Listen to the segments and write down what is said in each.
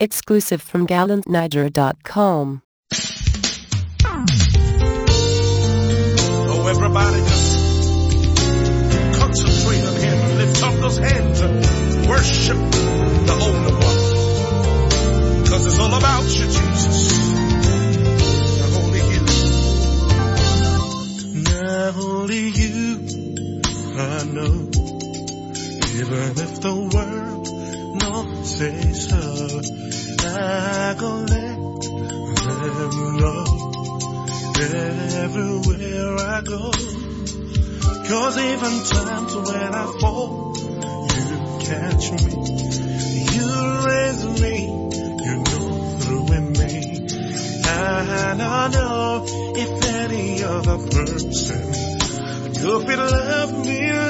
Exclusive from gallantniger.com. Oh, everybody just concentrate on Him. Lift up those hands and worship the Holy One. Cause even times when I fall, you catch me. You raise me, you go through with me. I know if any other person could love me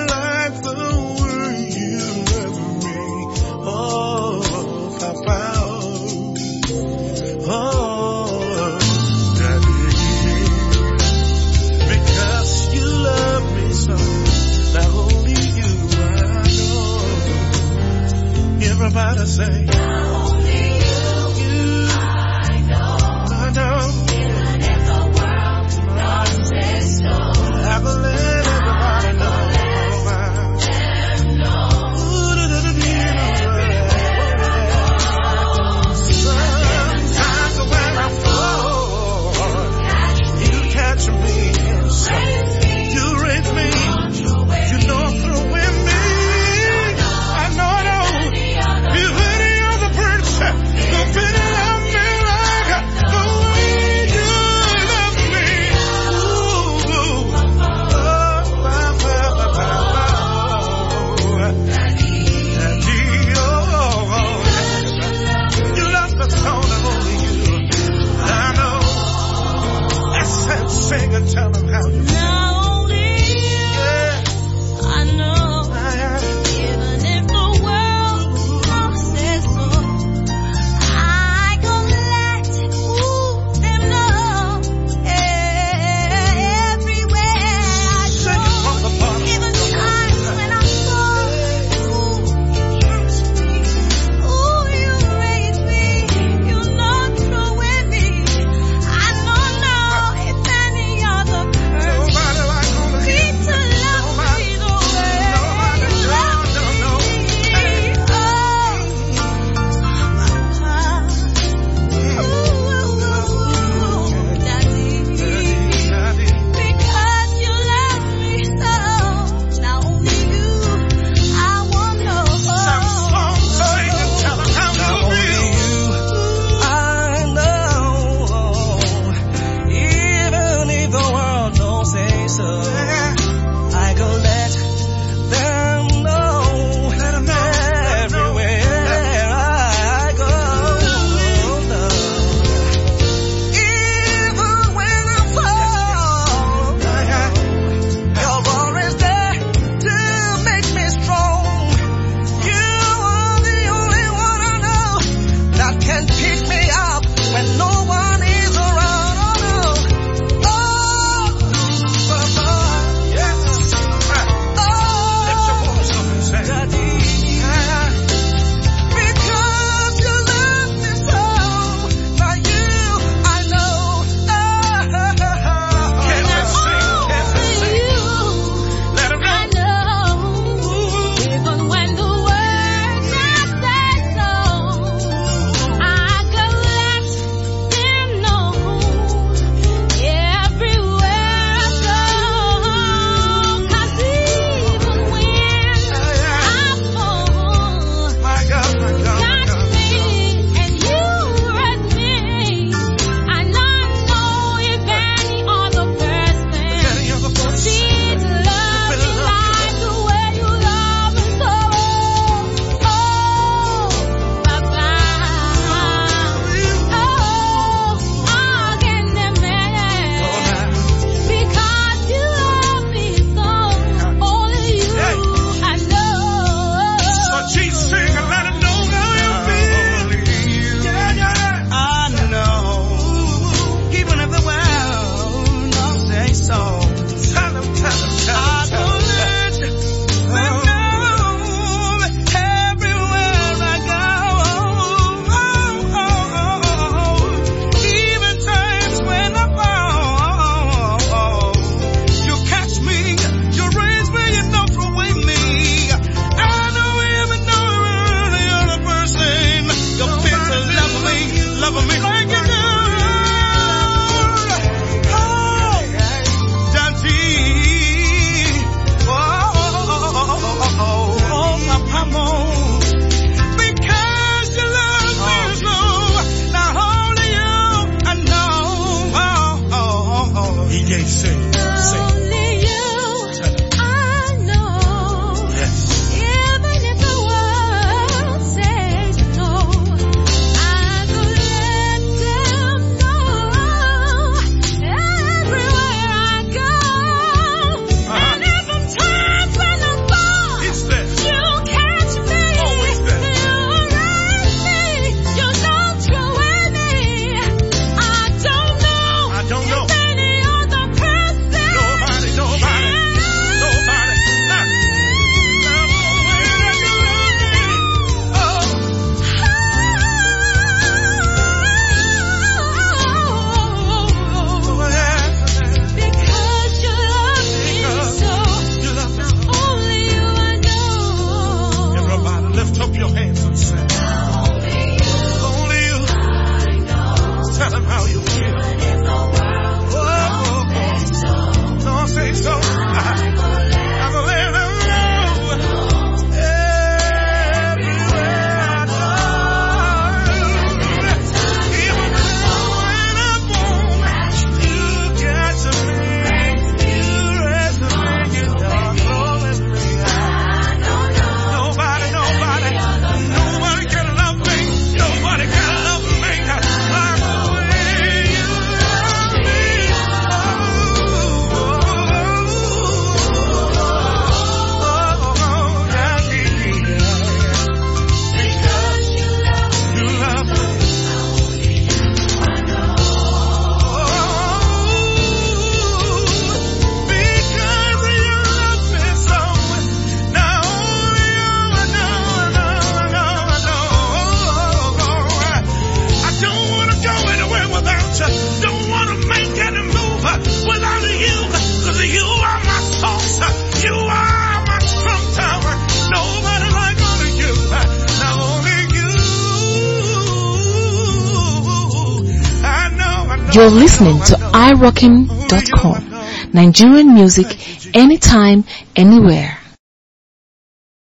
You're listening to iROKING.com. Nigerian music anytime, anywhere.